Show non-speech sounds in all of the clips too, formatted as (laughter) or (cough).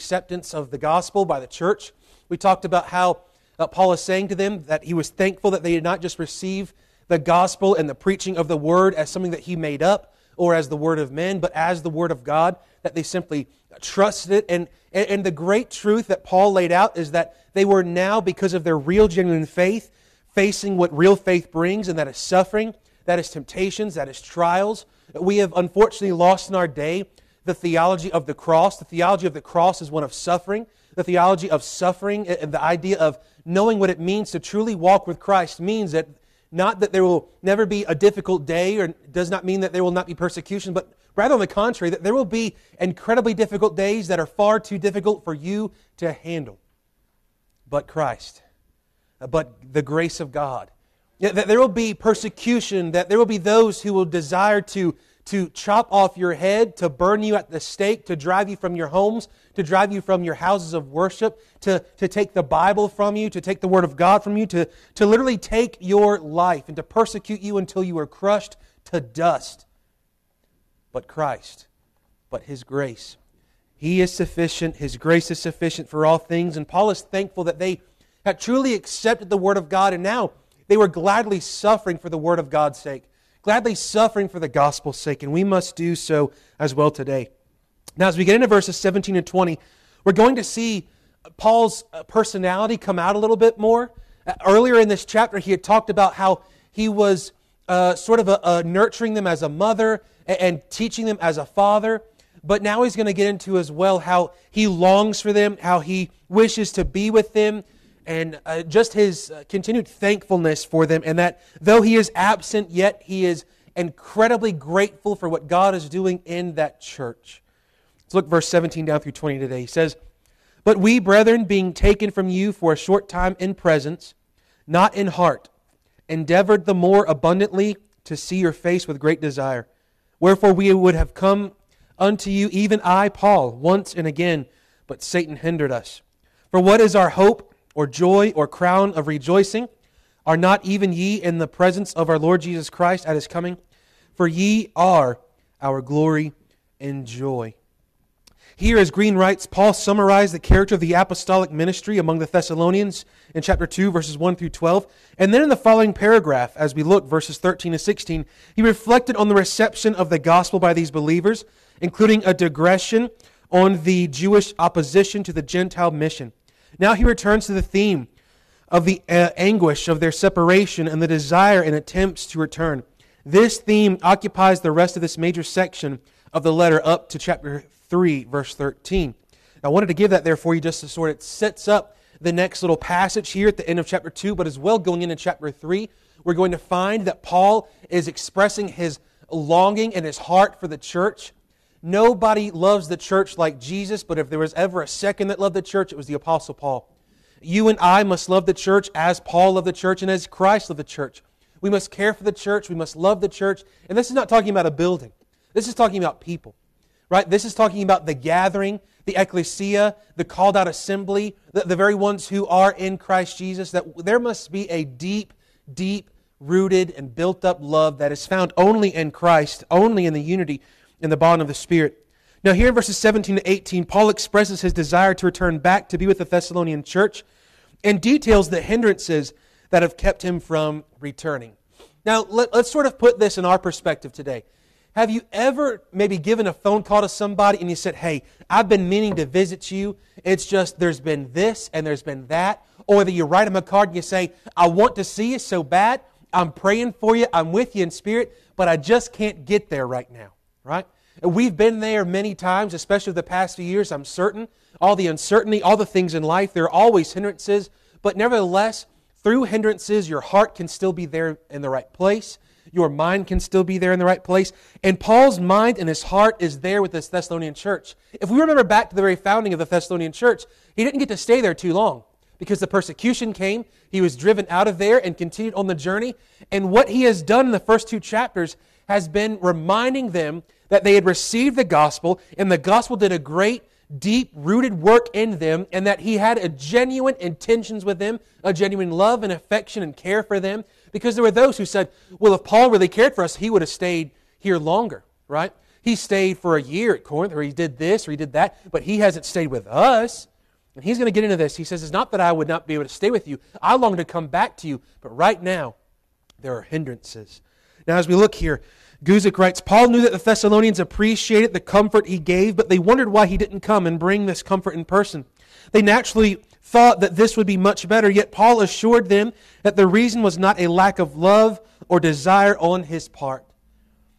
acceptance of the gospel by the church. We talked about how uh, Paul is saying to them that he was thankful that they did not just receive the gospel and the preaching of the word as something that he made up or as the word of men, but as the word of God, that they simply trusted it. And, and, and the great truth that Paul laid out is that they were now, because of their real, genuine faith, facing what real faith brings, and that is suffering, that is temptations, that is trials. We have unfortunately lost in our day the theology of the cross. The theology of the cross is one of suffering. The theology of suffering and the idea of knowing what it means to truly walk with Christ means that not that there will never be a difficult day or does not mean that there will not be persecution, but rather on the contrary, that there will be incredibly difficult days that are far too difficult for you to handle. But Christ, eh, but the grace of God. That there will be persecution, that there will be those who will desire to to chop off your head, to burn you at the stake, to drive you from your homes, to drive you from your houses of worship, to, to take the Bible from you, to take the Word of God from you, to, to literally take your life and to persecute you until you are crushed to dust. But Christ, but His grace. He is sufficient, His grace is sufficient for all things. And Paul is thankful that they had truly accepted the Word of God and now they were gladly suffering for the Word of God's sake gladly suffering for the gospel's sake, and we must do so as well today. Now, as we get into verses 17 and 20, we're going to see Paul's uh, personality come out a little bit more. Uh, earlier in this chapter, he had talked about how he was uh, sort of a, a nurturing them as a mother and, and teaching them as a father. But now he's going to get into as well how he longs for them, how he wishes to be with them, and uh, just his uh, continued thankfulness for them, and that though he is absent, yet he is incredibly grateful for what God is doing in that church. Let's look verse 17 down through 20 today. He says, But we, brethren, being taken from you for a short time in presence, not in heart, endeavored the more abundantly to see your face with great desire. Wherefore we would have come unto you, even I, Paul, once and again, but Satan hindered us. For what is our hope? Or joy or crown of rejoicing? Are not even ye in the presence of our Lord Jesus Christ at his coming? For ye are our glory and joy. Here, as Green writes, Paul summarized the character of the apostolic ministry among the Thessalonians in chapter 2, verses 1 through 12. And then in the following paragraph, as we look, verses 13 to 16, he reflected on the reception of the gospel by these believers, including a digression on the Jewish opposition to the Gentile mission. Now he returns to the theme of the uh, anguish of their separation and the desire and attempts to return. This theme occupies the rest of this major section of the letter up to chapter 3, verse 13. I wanted to give that there for you just to sort of sets up the next little passage here at the end of chapter 2, but as well going into chapter 3, we're going to find that Paul is expressing his longing and his heart for the church Nobody loves the church like Jesus, but if there was ever a second that loved the church, it was the Apostle Paul. You and I must love the church as Paul loved the church and as Christ loved the church. We must care for the church. We must love the church. And this is not talking about a building. This is talking about people. Right? This is talking about the gathering, the ecclesia, the called out assembly, the, the very ones who are in Christ Jesus. That there must be a deep, deep rooted and built up love that is found only in Christ, only in the unity in the bond of the Spirit. Now, here in verses 17 to 18, Paul expresses his desire to return back to be with the Thessalonian church and details the hindrances that have kept him from returning. Now, let, us sort of put this in our perspective today. Have you ever maybe given a phone call to somebody and you said, Hey, I've been meaning to visit you. It's just there's been this and there's been that. Or whether you write them a card and you say, I want to see you so bad. I'm praying for you. I'm with you in spirit, but I just can't get there right now right? We've been there many times, especially the past few years, I'm certain. All the uncertainty, all the things in life, there are always hindrances, but nevertheless, through hindrances, your heart can still be there in the right place. Your mind can still be there in the right place. And Paul's mind and his heart is there with this Thessalonian church. If we remember back to the very founding of the Thessalonian church, he didn't get to stay there too long because the persecution came. He was driven out of there and continued on the journey. And what he has done in the first two chapters has been reminding them that they had received the gospel, and the gospel did a great, deep rooted work in them, and that he had a genuine intentions with them, a genuine love and affection and care for them. Because there were those who said, well, if Paul really cared for us, he would have stayed here longer, right? He stayed for a year at Corinth, or he did this, or he did that, but he hasn't stayed with us. And he's going to get into this. He says, It's not that I would not be able to stay with you. I long to come back to you, but right now, there are hindrances. Now, as we look here, Guzik writes Paul knew that the Thessalonians appreciated the comfort he gave, but they wondered why he didn't come and bring this comfort in person. They naturally thought that this would be much better, yet Paul assured them that the reason was not a lack of love or desire on his part.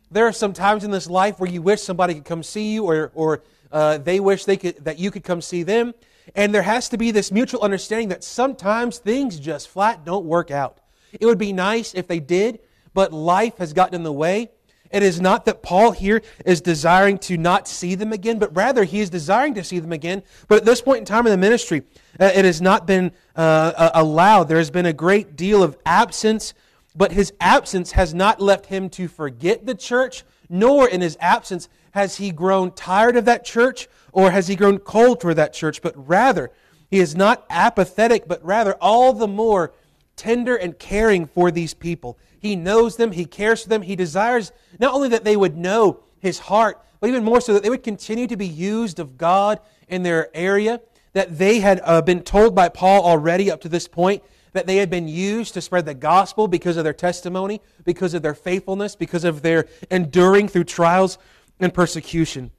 There are some times in this life where you wish somebody could come see you, or, or uh, they wish they could, that you could come see them. And there has to be this mutual understanding that sometimes things just flat don't work out. It would be nice if they did, but life has gotten in the way. It is not that Paul here is desiring to not see them again, but rather he is desiring to see them again. But at this point in time in the ministry, uh, it has not been uh, allowed. There has been a great deal of absence, but his absence has not left him to forget the church, nor in his absence has he grown tired of that church or has he grown cold toward that church, but rather he is not apathetic, but rather all the more tender and caring for these people. He knows them, he cares for them, he desires not only that they would know his heart, but even more so that they would continue to be used of God in their area, that they had uh, been told by Paul already up to this point that they had been used to spread the gospel because of their testimony, because of their faithfulness, because of their enduring through trials and persecution.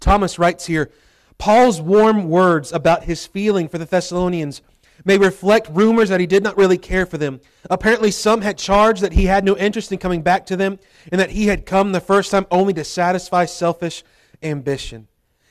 Thomas writes here Paul's warm words about his feeling for the Thessalonians may reflect rumors that he did not really care for them. Apparently, some had charged that he had no interest in coming back to them and that he had come the first time only to satisfy selfish ambition.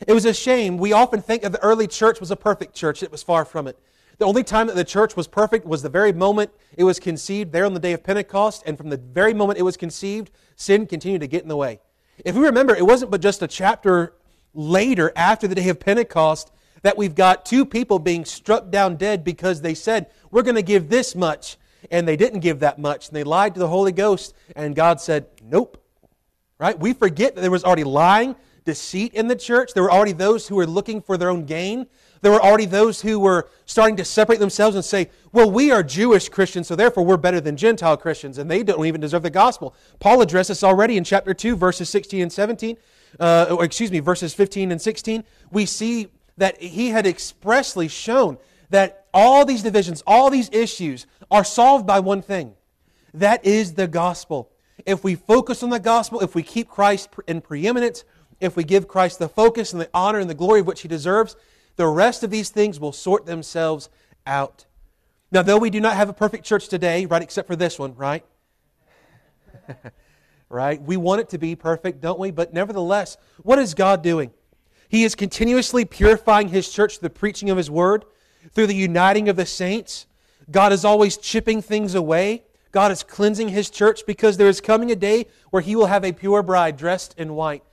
It was a shame. We often think that the early church was a perfect church. It was far from it. The only time that the church was perfect was the very moment it was conceived, there on the day of Pentecost, and from the very moment it was conceived, sin continued to get in the way. If we remember, it wasn't but just a chapter later, after the day of Pentecost, that we've got two people being struck down dead because they said, We're going to give this much. And they didn't give that much. And they lied to the Holy Ghost. And God said, Nope. Right? We forget that there was already lying, deceit in the church. There were already those who were looking for their own gain. There were already those who were starting to separate themselves and say, well, we are Jewish Christians, so therefore we're better than Gentile Christians, and they don't even deserve the gospel. Paul addressed this already in chapter 2, verses 16 and 17, uh, excuse me, verses 15 and 16. We see that he had expressly shown that all these divisions, all these issues are solved by one thing that is the gospel. If we focus on the gospel, if we keep Christ in preeminence, if we give Christ the focus and the honor and the glory of which he deserves, the rest of these things will sort themselves out. Now, though we do not have a perfect church today, right, except for this one, right? (laughs) right? We want it to be perfect, don't we? But nevertheless, what is God doing? He is continuously purifying His church through the preaching of His word, through the uniting of the saints. God is always chipping things away. God is cleansing His church because there is coming a day where He will have a pure bride dressed in white,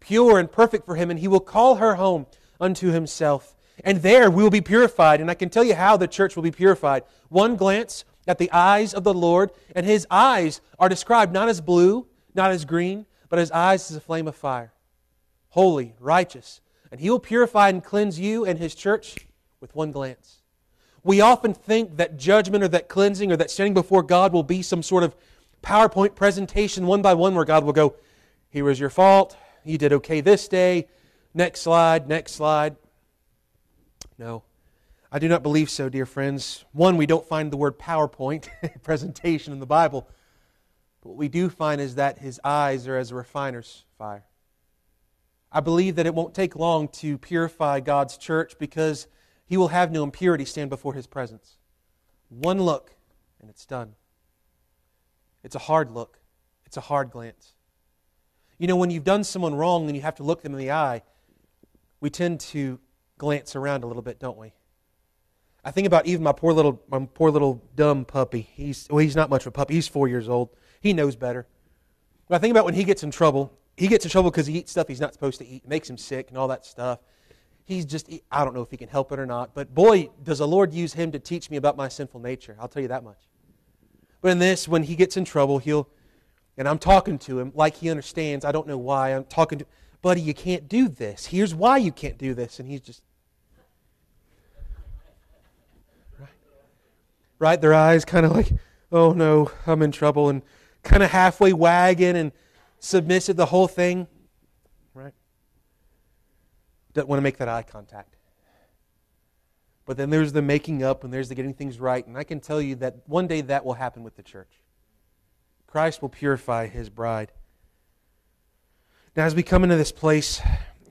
pure and perfect for Him, and He will call her home unto Himself. And there we will be purified. And I can tell you how the church will be purified. One glance at the eyes of the Lord, and His eyes are described not as blue, not as green, but His eyes as a flame of fire. Holy, righteous, and He will purify and cleanse you and His church with one glance. We often think that judgment or that cleansing or that standing before God will be some sort of PowerPoint presentation one by one where God will go, Here is your fault. You did okay this day. Next slide, next slide. No, I do not believe so, dear friends. One, we don't find the word PowerPoint (laughs) presentation in the Bible. But what we do find is that his eyes are as a refiner's fire. I believe that it won't take long to purify God's church because he will have no impurity stand before his presence. One look, and it's done. It's a hard look, it's a hard glance. You know, when you've done someone wrong and you have to look them in the eye, we tend to glance around a little bit, don't we? I think about even my poor little, my poor little dumb puppy. He's well, he's not much of a puppy. He's four years old. He knows better. But I think about when he gets in trouble he gets in trouble because he eats stuff he's not supposed to eat. Makes him sick and all that stuff. He's just, I don't know if he can help it or not. But boy, does the Lord use him to teach me about my sinful nature. I'll tell you that much. But in this, when he gets in trouble, he'll, and I'm talking to him like he understands. I don't know why. I'm talking to, buddy, you can't do this. Here's why you can't do this. And he's just, right? Right? Their eyes kind of like, oh no, I'm in trouble. And kind of halfway wagging and submissive, the whole thing. Right? Doesn't want to make that eye contact. But then there's the making up and there's the getting things right. And I can tell you that one day that will happen with the church. Christ will purify his bride. Now, as we come into this place,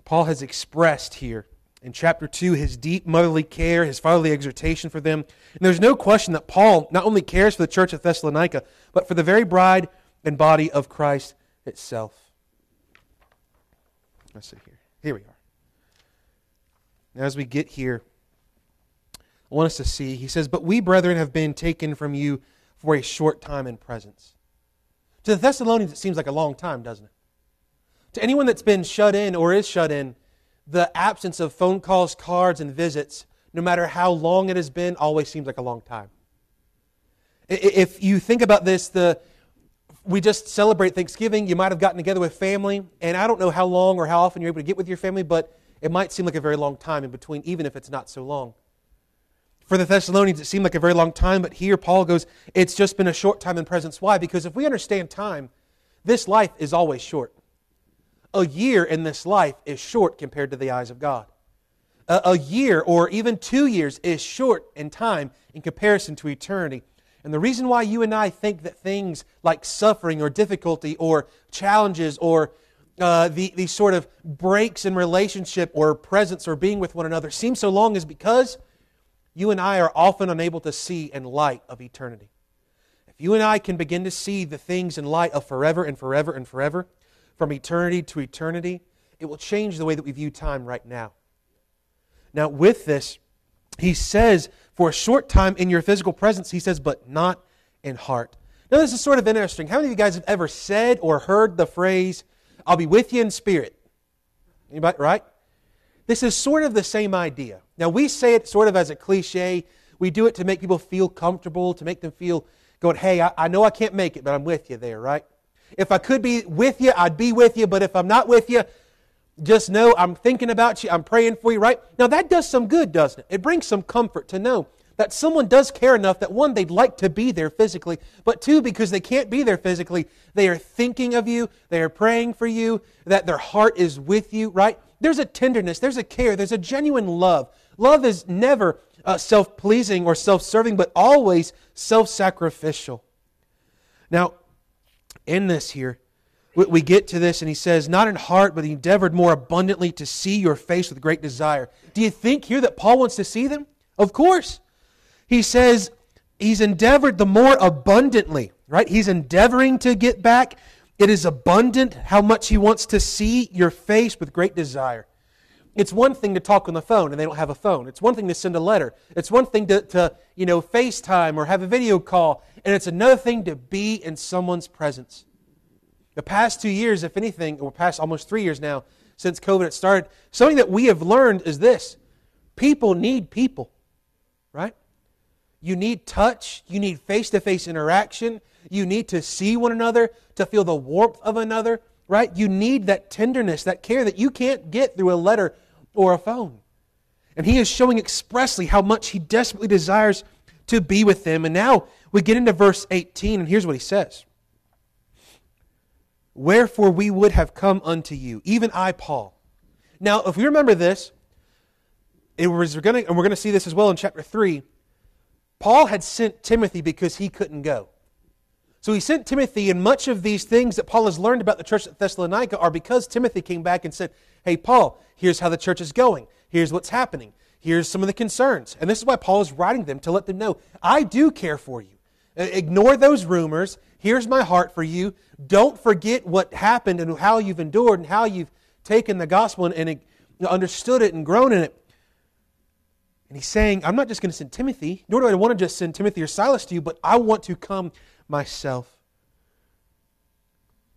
Paul has expressed here in chapter 2 his deep motherly care, his fatherly exhortation for them. And there's no question that Paul not only cares for the church at Thessalonica, but for the very bride and body of Christ itself. Let's see here. Here we are. Now, as we get here, I want us to see, he says, But we, brethren, have been taken from you for a short time in presence. To the Thessalonians, it seems like a long time, doesn't it? To anyone that's been shut in or is shut in, the absence of phone calls, cards, and visits, no matter how long it has been, always seems like a long time. If you think about this, the we just celebrate Thanksgiving. You might have gotten together with family, and I don't know how long or how often you're able to get with your family, but it might seem like a very long time in between, even if it's not so long. For the Thessalonians, it seemed like a very long time, but here Paul goes, it's just been a short time in presence. Why? Because if we understand time, this life is always short. A year in this life is short compared to the eyes of God. A, year or even two years is short in time in comparison to eternity. And the reason why you and I think that things like suffering or difficulty or challenges or uh, the, these sort of breaks in relationship or presence or being with one another seem so long is because you and I are often unable to see in light of eternity. If you and I can begin to see the things in light of forever and forever and forever, from eternity to eternity, it will change the way that we view time right now. Now, with this, he says for a short time in your physical presence, he says, but not in heart. Now, this is sort of interesting. How many of you guys have ever said or heard the phrase, I'll be with you in spirit? Anybody, right? This is sort of the same idea. Now, we say it sort of as a cliche. We do it to make people feel comfortable, to make them feel, going, hey, I, I know I can't make it, but I'm with you there, right? If I could be with you, I'd be with you, but if I'm not with you, just know I'm thinking about you, I'm praying for you, right? Now that does some good, doesn't it? It brings some comfort to know that someone does care enough that one, they'd like to be there physically, but two, because they can't be there physically, they are thinking of you, they are praying for you, that their heart is with you, right? There's a tenderness, there's a care, there's a genuine love. Love is never uh, self pleasing or self serving, but always self sacrificial. Now, in this here, we get to this and he says, Not in heart, but he endeavored more abundantly to see your face with great desire. Do you think here that Paul wants to see them? Of course. He says he's endeavored the more abundantly, right? He's endeavoring to get back. It is abundant how much he wants to see your face with great desire. It's one thing to talk on the phone and they don't have a phone. It's one thing to send a letter. It's one thing to, to you know, FaceTime or have a video call. And it's another thing to be in someone's presence. The past two years, if anything, or past almost three years now, since COVID had started, something that we have learned is this people need people, right? You need touch, you need face to face interaction, you need to see one another, to feel the warmth of another, right? You need that tenderness, that care that you can't get through a letter or a phone. And he is showing expressly how much he desperately desires to be with them. And now we get into verse 18, and here's what he says. Wherefore we would have come unto you, even I, Paul. Now, if we remember this, it was gonna, and we're going to see this as well in chapter 3, Paul had sent Timothy because he couldn't go. So he sent Timothy, and much of these things that Paul has learned about the church at Thessalonica are because Timothy came back and said, Hey, Paul, here's how the church is going. Here's what's happening. Here's some of the concerns. And this is why Paul is writing them to let them know, I do care for you. Ignore those rumors. Here's my heart for you. Don't forget what happened and how you've endured and how you've taken the gospel and, and understood it and grown in it. And he's saying, I'm not just going to send Timothy, nor do I want to just send Timothy or Silas to you, but I want to come myself.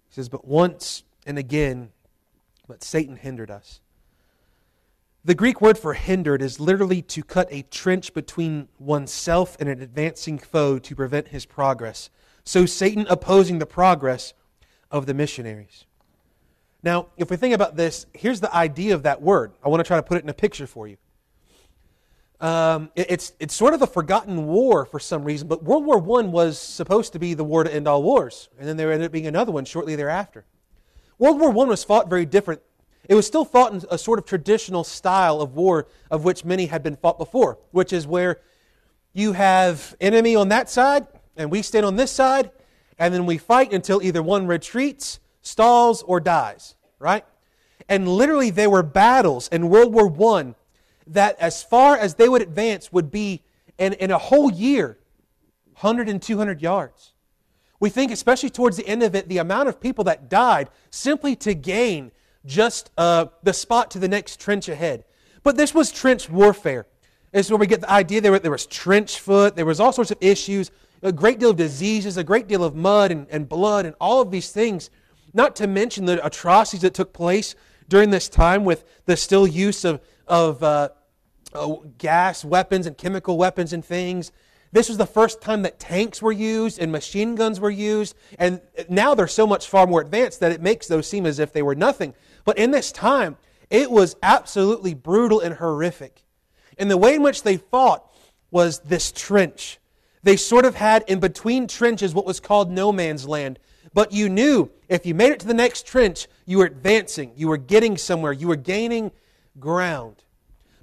He says, But once and again, but Satan hindered us. The Greek word for hindered is literally to cut a trench between oneself and an advancing foe to prevent his progress. So Satan opposing the progress of the missionaries. Now, if we think about this, here's the idea of that word. I want to try to put it in a picture for you. Um, it, it's, it's sort of a forgotten war for some reason, but World War I was supposed to be the war to end all wars, and then there ended up being another one shortly thereafter. World War I was fought very different it was still fought in a sort of traditional style of war of which many had been fought before, which is where you have enemy on that side and we stand on this side, and then we fight until either one retreats, stalls, or dies, right? And literally, there were battles in World War I that, as far as they would advance, would be in, in a whole year 100 and 200 yards. We think, especially towards the end of it, the amount of people that died simply to gain just uh, the spot to the next trench ahead. But this was trench warfare. Is where we get the idea there, there was trench foot, there was all sorts of issues, a great deal of diseases, a great deal of mud and, and blood, and all of these things. Not to mention the atrocities that took place during this time with the still use of, of uh, uh, gas weapons and chemical weapons and things. This was the first time that tanks were used and machine guns were used. And now they're so much far more advanced that it makes those seem as if they were nothing. But in this time, it was absolutely brutal and horrific. And the way in which they fought was this trench. They sort of had in between trenches what was called no man's land. But you knew if you made it to the next trench, you were advancing, you were getting somewhere, you were gaining ground.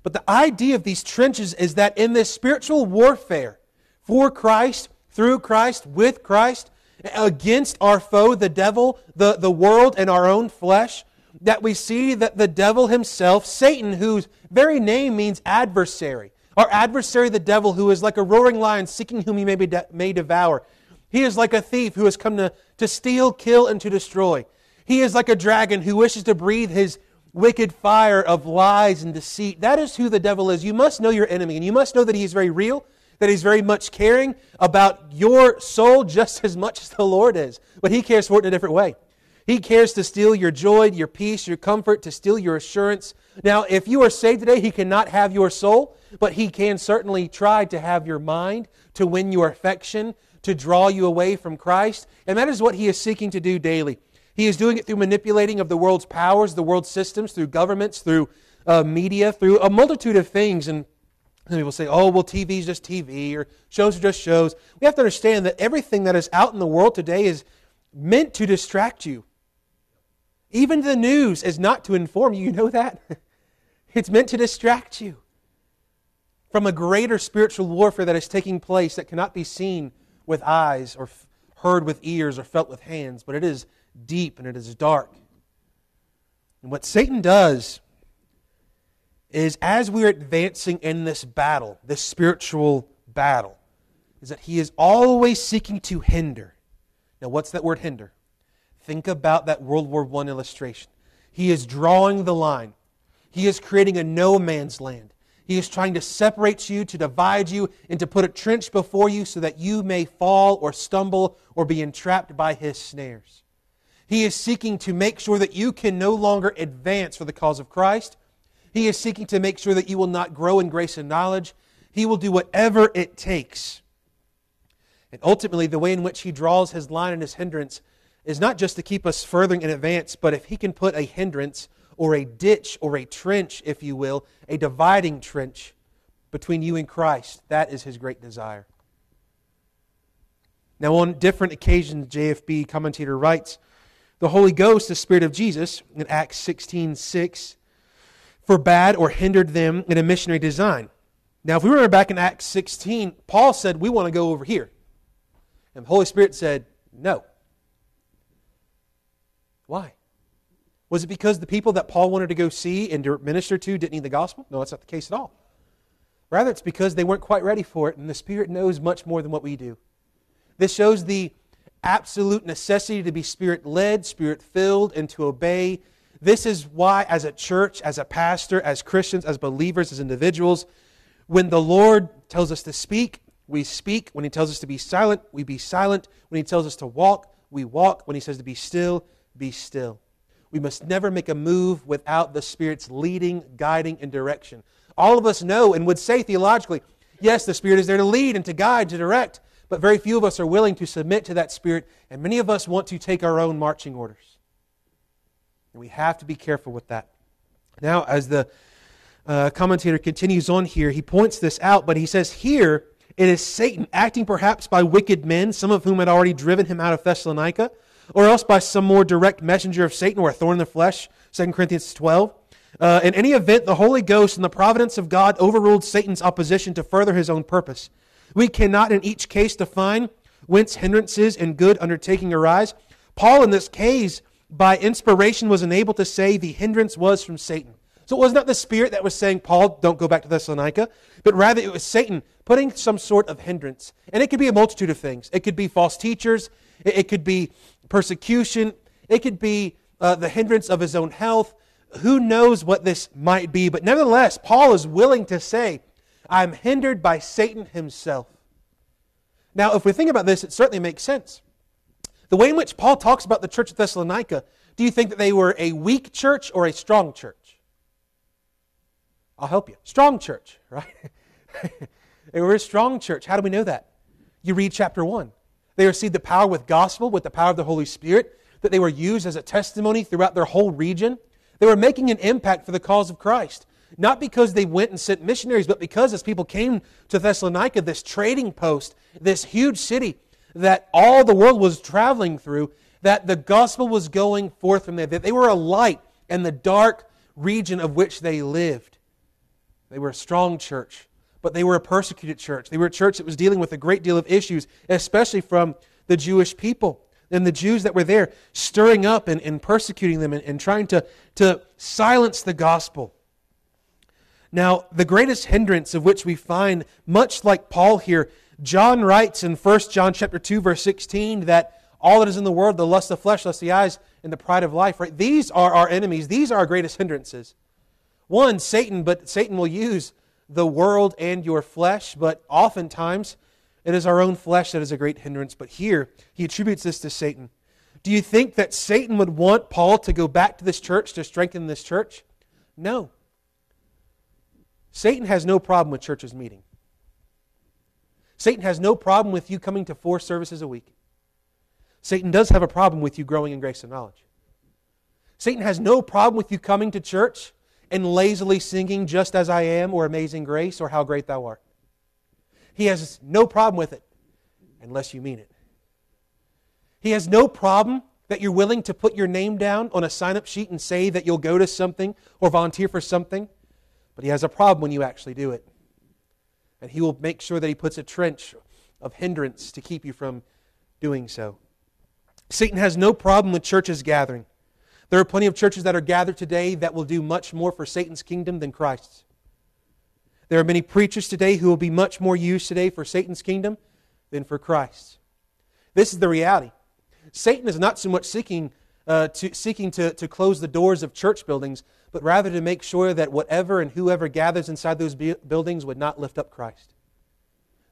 But the idea of these trenches is that in this spiritual warfare for Christ, through Christ, with Christ, against our foe, the devil, the, the world, and our own flesh, that we see that the devil himself, Satan, whose very name means adversary, our adversary, the devil, who is like a roaring lion seeking whom he may, de- may devour. He is like a thief who has come to, to steal, kill, and to destroy. He is like a dragon who wishes to breathe his wicked fire of lies and deceit. That is who the devil is. You must know your enemy, and you must know that he is very real, that he's very much caring about your soul just as much as the Lord is. But he cares for it in a different way. He cares to steal your joy, your peace, your comfort, to steal your assurance. Now, if you are saved today, he cannot have your soul, but he can certainly try to have your mind, to win your affection, to draw you away from Christ. And that is what he is seeking to do daily. He is doing it through manipulating of the world's powers, the world's systems, through governments, through uh, media, through a multitude of things. And some people say, oh, well, TV is just TV, or shows are just shows. We have to understand that everything that is out in the world today is meant to distract you. Even the news is not to inform you. You know that? (laughs) it's meant to distract you from a greater spiritual warfare that is taking place that cannot be seen with eyes or heard with ears or felt with hands, but it is deep and it is dark. And what Satan does is as we're advancing in this battle, this spiritual battle, is that he is always seeking to hinder. Now, what's that word hinder? Think about that World War I illustration. He is drawing the line. He is creating a no man's land. He is trying to separate you, to divide you, and to put a trench before you so that you may fall or stumble or be entrapped by his snares. He is seeking to make sure that you can no longer advance for the cause of Christ. He is seeking to make sure that you will not grow in grace and knowledge. He will do whatever it takes. And ultimately, the way in which he draws his line and his hindrance is not just to keep us furthering in advance, but if he can put a hindrance or a ditch or a trench, if you will, a dividing trench between you and Christ, that is his great desire. Now, on different occasions, JFB commentator writes, the Holy Ghost, the Spirit of Jesus, in Acts 16 6, forbade or hindered them in a missionary design. Now, if we remember back in Acts 16, Paul said, We want to go over here. And the Holy Spirit said, No. Why? Was it because the people that Paul wanted to go see and to minister to didn't need the gospel? No, that's not the case at all. Rather, it's because they weren't quite ready for it, and the Spirit knows much more than what we do. This shows the absolute necessity to be Spirit led, Spirit filled, and to obey. This is why, as a church, as a pastor, as Christians, as believers, as individuals, when the Lord tells us to speak, we speak. When He tells us to be silent, we be silent. When He tells us to walk, we walk. When He says to be still, be still. We must never make a move without the Spirit's leading, guiding, and direction. All of us know and would say theologically, yes, the Spirit is there to lead and to guide, to direct, but very few of us are willing to submit to that Spirit, and many of us want to take our own marching orders. And we have to be careful with that. Now, as the uh, commentator continues on here, he points this out, but he says, Here it is Satan acting perhaps by wicked men, some of whom had already driven him out of Thessalonica or else by some more direct messenger of Satan or a thorn in the flesh, 2 Corinthians 12. Uh, in any event, the Holy Ghost and the providence of God overruled Satan's opposition to further his own purpose. We cannot in each case define whence hindrances in good undertaking arise. Paul, in this case, by inspiration, was enabled to say the hindrance was from Satan. So it was not the Spirit that was saying, Paul, don't go back to Thessalonica, but rather it was Satan putting some sort of hindrance. And it could be a multitude of things. It could be false teachers, it could be persecution, it could be uh, the hindrance of his own health. Who knows what this might be? But nevertheless, Paul is willing to say, I'm hindered by Satan himself. Now, if we think about this, it certainly makes sense. The way in which Paul talks about the church of Thessalonica, do you think that they were a weak church or a strong church? I'll help you. Strong church, (laughs) right? they were a strong church. How do we know that? You read chapter 1. They received the power with gospel, with the power of the Holy Spirit, that they were used as a testimony throughout their whole region. They were making an impact for the cause of Christ. Not because they went and sent missionaries, but because as people came to Thessalonica, this trading post, this huge city that all the world was traveling through, that the gospel was going forth from there, that they were a light in the dark region of which they lived. They were a strong church, but they were a persecuted church. They were a church that was dealing with a great deal of issues, especially from the Jewish people and the Jews that were there, stirring up and, and persecuting them and, and trying to, to silence the gospel. Now, the greatest hindrance of which we find, much like Paul here, John writes in 1 John chapter 2, verse 16, that all that is in the world, the lust of flesh, lust of the eyes, and the pride of life, right? These are our enemies. These are our greatest hindrances. One, Satan, but Satan will use the world and your flesh, but oftentimes it is our own flesh that is a great hindrance. But here, he attributes this to Satan. Do you think that Satan would want Paul to go back to this church to strengthen this church? No. Satan has no problem with churches meeting. Satan has no problem with you coming to four services a week. Satan does have a problem with you growing in grace and knowledge. Satan has no problem with you coming to church and lazily singing just as I am or amazing grace or how great thou art. He has no problem with it unless you mean it. He has no problem that you're willing to put your name down on a sign up sheet and say that you'll go to something or volunteer for something, but he has a problem when you actually do it. And he will make sure that he puts a trench of hindrance to keep you from doing so. Satan has no problem with churches gathering. There are plenty of churches that are gathered today that will do much more for Satan's kingdom than Christ's. There are many preachers today who will be much more used today for Satan's kingdom than for Christ's. This is the reality. Satan is not so much seeking, uh, to, seeking to, to close the doors of church buildings, but rather to make sure that whatever and whoever gathers inside those buildings would not lift up Christ.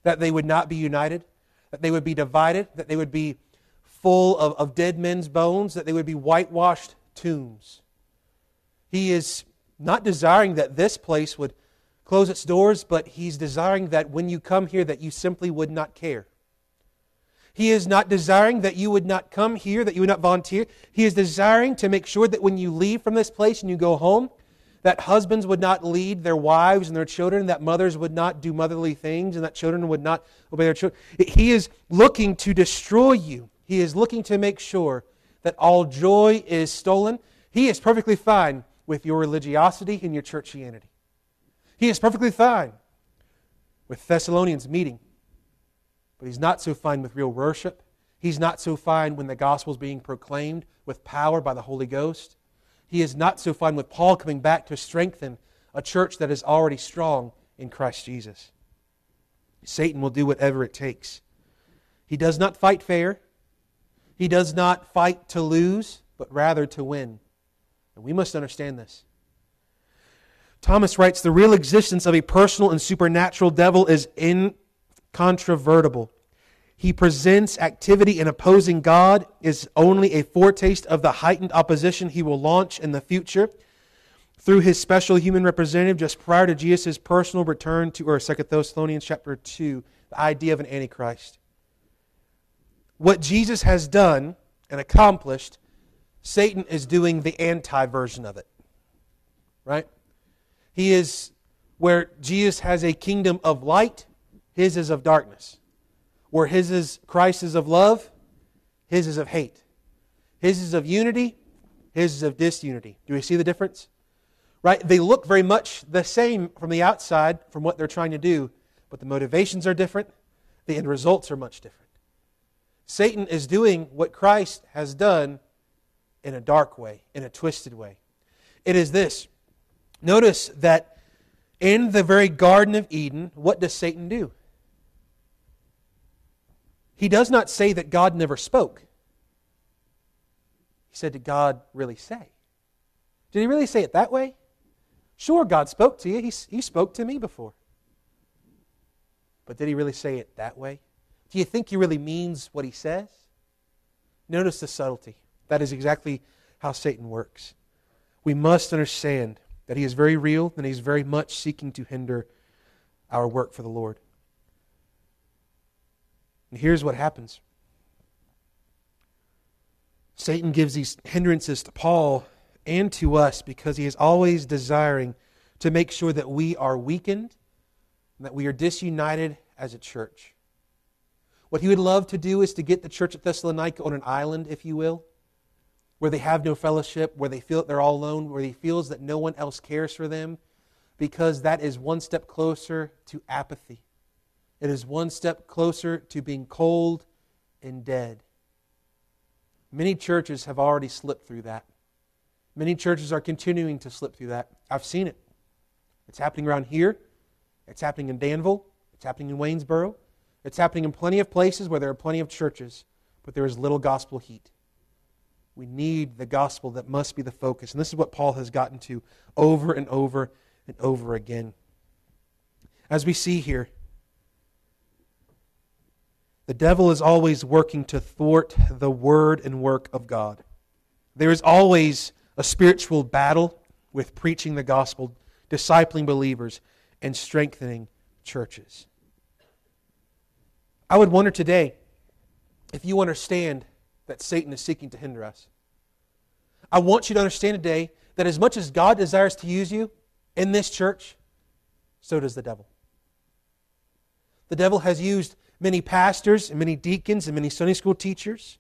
That they would not be united, that they would be divided, that they would be full of, of dead men's bones, that they would be whitewashed tombs. He is not desiring that this place would close its doors, but he's desiring that when you come here that you simply would not care. He is not desiring that you would not come here, that you would not volunteer. He is desiring to make sure that when you leave from this place and you go home, that husbands would not lead their wives and their children, that mothers would not do motherly things, and that children would not obey their children. He is looking to destroy you. He is looking to make sure that all joy is stolen. He is perfectly fine with your religiosity and your churchianity. He is perfectly fine with Thessalonians meeting, but he's not so fine with real worship. He's not so fine when the gospel is being proclaimed with power by the Holy Ghost. He is not so fine with Paul coming back to strengthen a church that is already strong in Christ Jesus. Satan will do whatever it takes. He does not fight fair. He does not fight to lose, but rather to win. And we must understand this. Thomas writes The real existence of a personal and supernatural devil is incontrovertible. He presents activity in opposing God is only a foretaste of the heightened opposition he will launch in the future through his special human representative just prior to Jesus' personal return to or 2 Thessalonians chapter 2, the idea of an antichrist what Jesus has done and accomplished, Satan is doing the anti version of it. Right? He is where Jesus has a kingdom of light, his is of darkness. Where his is Christ is of love, his is of hate. His is of unity, his is of disunity. Do we see the difference? Right? They look very much the same from the outside from what they're trying to do, but the motivations are different, the end results are much different. Satan is doing what Christ has done in a dark way, in a twisted way. It is this. Notice that in the very Garden of Eden, what does Satan do? He does not say that God never spoke. He said, Did God really say? Did he really say it that way? Sure, God spoke to you. He, he spoke to me before. But did he really say it that way? Do you think he really means what he says? Notice the subtlety. That is exactly how Satan works. We must understand that he is very real and he's very much seeking to hinder our work for the Lord. And here's what happens Satan gives these hindrances to Paul and to us because he is always desiring to make sure that we are weakened and that we are disunited as a church. What he would love to do is to get the church at Thessalonica on an island, if you will, where they have no fellowship, where they feel that they're all alone, where he feels that no one else cares for them, because that is one step closer to apathy. It is one step closer to being cold and dead. Many churches have already slipped through that. Many churches are continuing to slip through that. I've seen it. It's happening around here. It's happening in Danville. It's happening in Waynesboro. It's happening in plenty of places where there are plenty of churches, but there is little gospel heat. We need the gospel that must be the focus. And this is what Paul has gotten to over and over and over again. As we see here, the devil is always working to thwart the word and work of God. There is always a spiritual battle with preaching the gospel, discipling believers, and strengthening churches. I would wonder today if you understand that Satan is seeking to hinder us. I want you to understand today that as much as God desires to use you in this church, so does the devil. The devil has used many pastors and many deacons and many Sunday school teachers.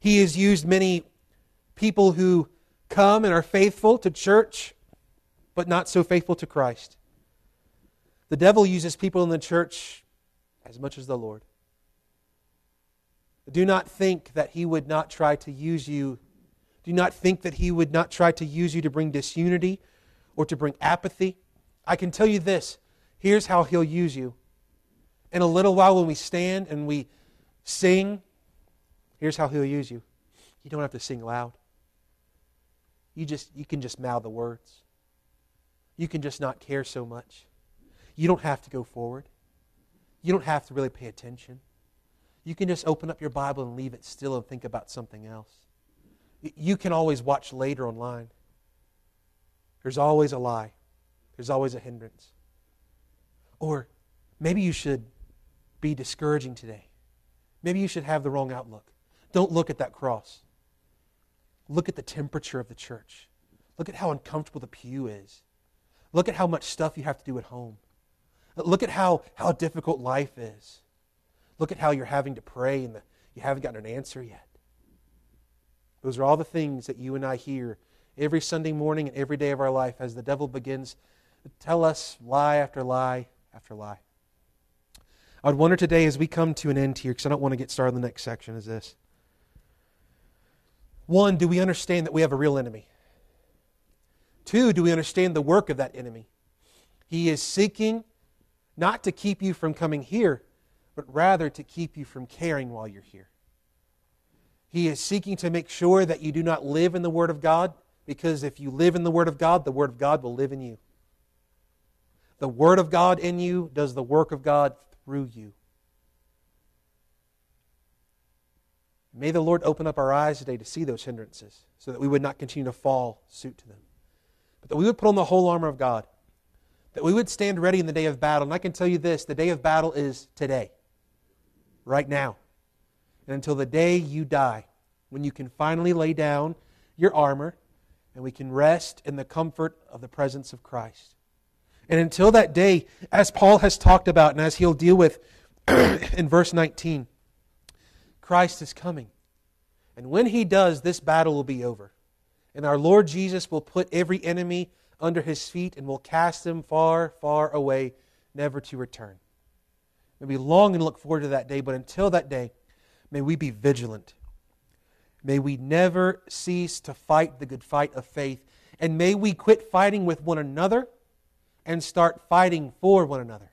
He has used many people who come and are faithful to church, but not so faithful to Christ. The devil uses people in the church as much as the Lord. Do not think that he would not try to use you. Do not think that he would not try to use you to bring disunity or to bring apathy. I can tell you this here's how he'll use you in a little while when we stand and we sing, here's how he'll use you. You don't have to sing loud. You just you can just mouth the words. You can just not care so much. You don't have to go forward. You don't have to really pay attention. You can just open up your Bible and leave it still and think about something else. You can always watch later online. There's always a lie. There's always a hindrance. Or maybe you should be discouraging today. Maybe you should have the wrong outlook. Don't look at that cross. Look at the temperature of the church. Look at how uncomfortable the pew is. Look at how much stuff you have to do at home. Look at how, how difficult life is. Look at how you're having to pray and the, you haven't gotten an answer yet. Those are all the things that you and I hear every Sunday morning and every day of our life as the devil begins to tell us lie after lie after lie. I would wonder today as we come to an end here, because I don't want to get started in the next section, is this. One, do we understand that we have a real enemy? Two, do we understand the work of that enemy? He is seeking not to keep you from coming here, but rather to keep you from caring while you're here. He is seeking to make sure that you do not live in the Word of God, because if you live in the Word of God, the Word of God will live in you. The Word of God in you does the work of God through you. May the Lord open up our eyes today to see those hindrances so that we would not continue to fall suit to them. But that we would put on the whole armor of God. That we would stand ready in the day of battle. And I can tell you this the day of battle is today, right now. And until the day you die, when you can finally lay down your armor and we can rest in the comfort of the presence of Christ. And until that day, as Paul has talked about and as he'll deal with (clears throat) in verse 19, Christ is coming. And when he does, this battle will be over. And our Lord Jesus will put every enemy under his feet and will cast them far, far away, never to return. May we long and look forward to that day, but until that day, may we be vigilant. May we never cease to fight the good fight of faith. And may we quit fighting with one another and start fighting for one another.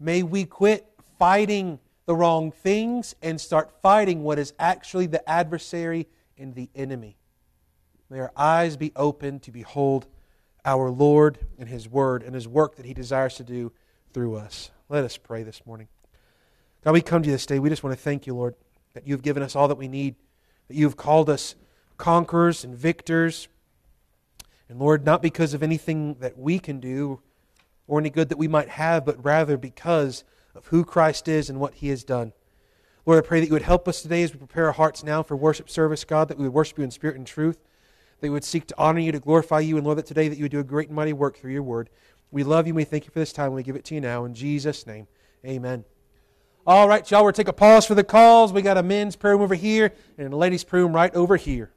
May we quit fighting the wrong things and start fighting what is actually the adversary and the enemy. May our eyes be open to behold our Lord and His Word and His work that He desires to do through us. Let us pray this morning. God, we come to you this day. We just want to thank you, Lord, that you've given us all that we need, that you've called us conquerors and victors. And Lord, not because of anything that we can do or any good that we might have, but rather because of who Christ is and what he has done. Lord, I pray that you would help us today as we prepare our hearts now for worship service, God, that we would worship you in spirit and truth, we would seek to honor you, to glorify you, and Lord, that today that you would do a great and mighty work through your word. We love you and we thank you for this time. We give it to you now. In Jesus' name, amen. All right, y'all, we're going to take a pause for the calls. We got a men's prayer room over here and a ladies' prayer room right over here.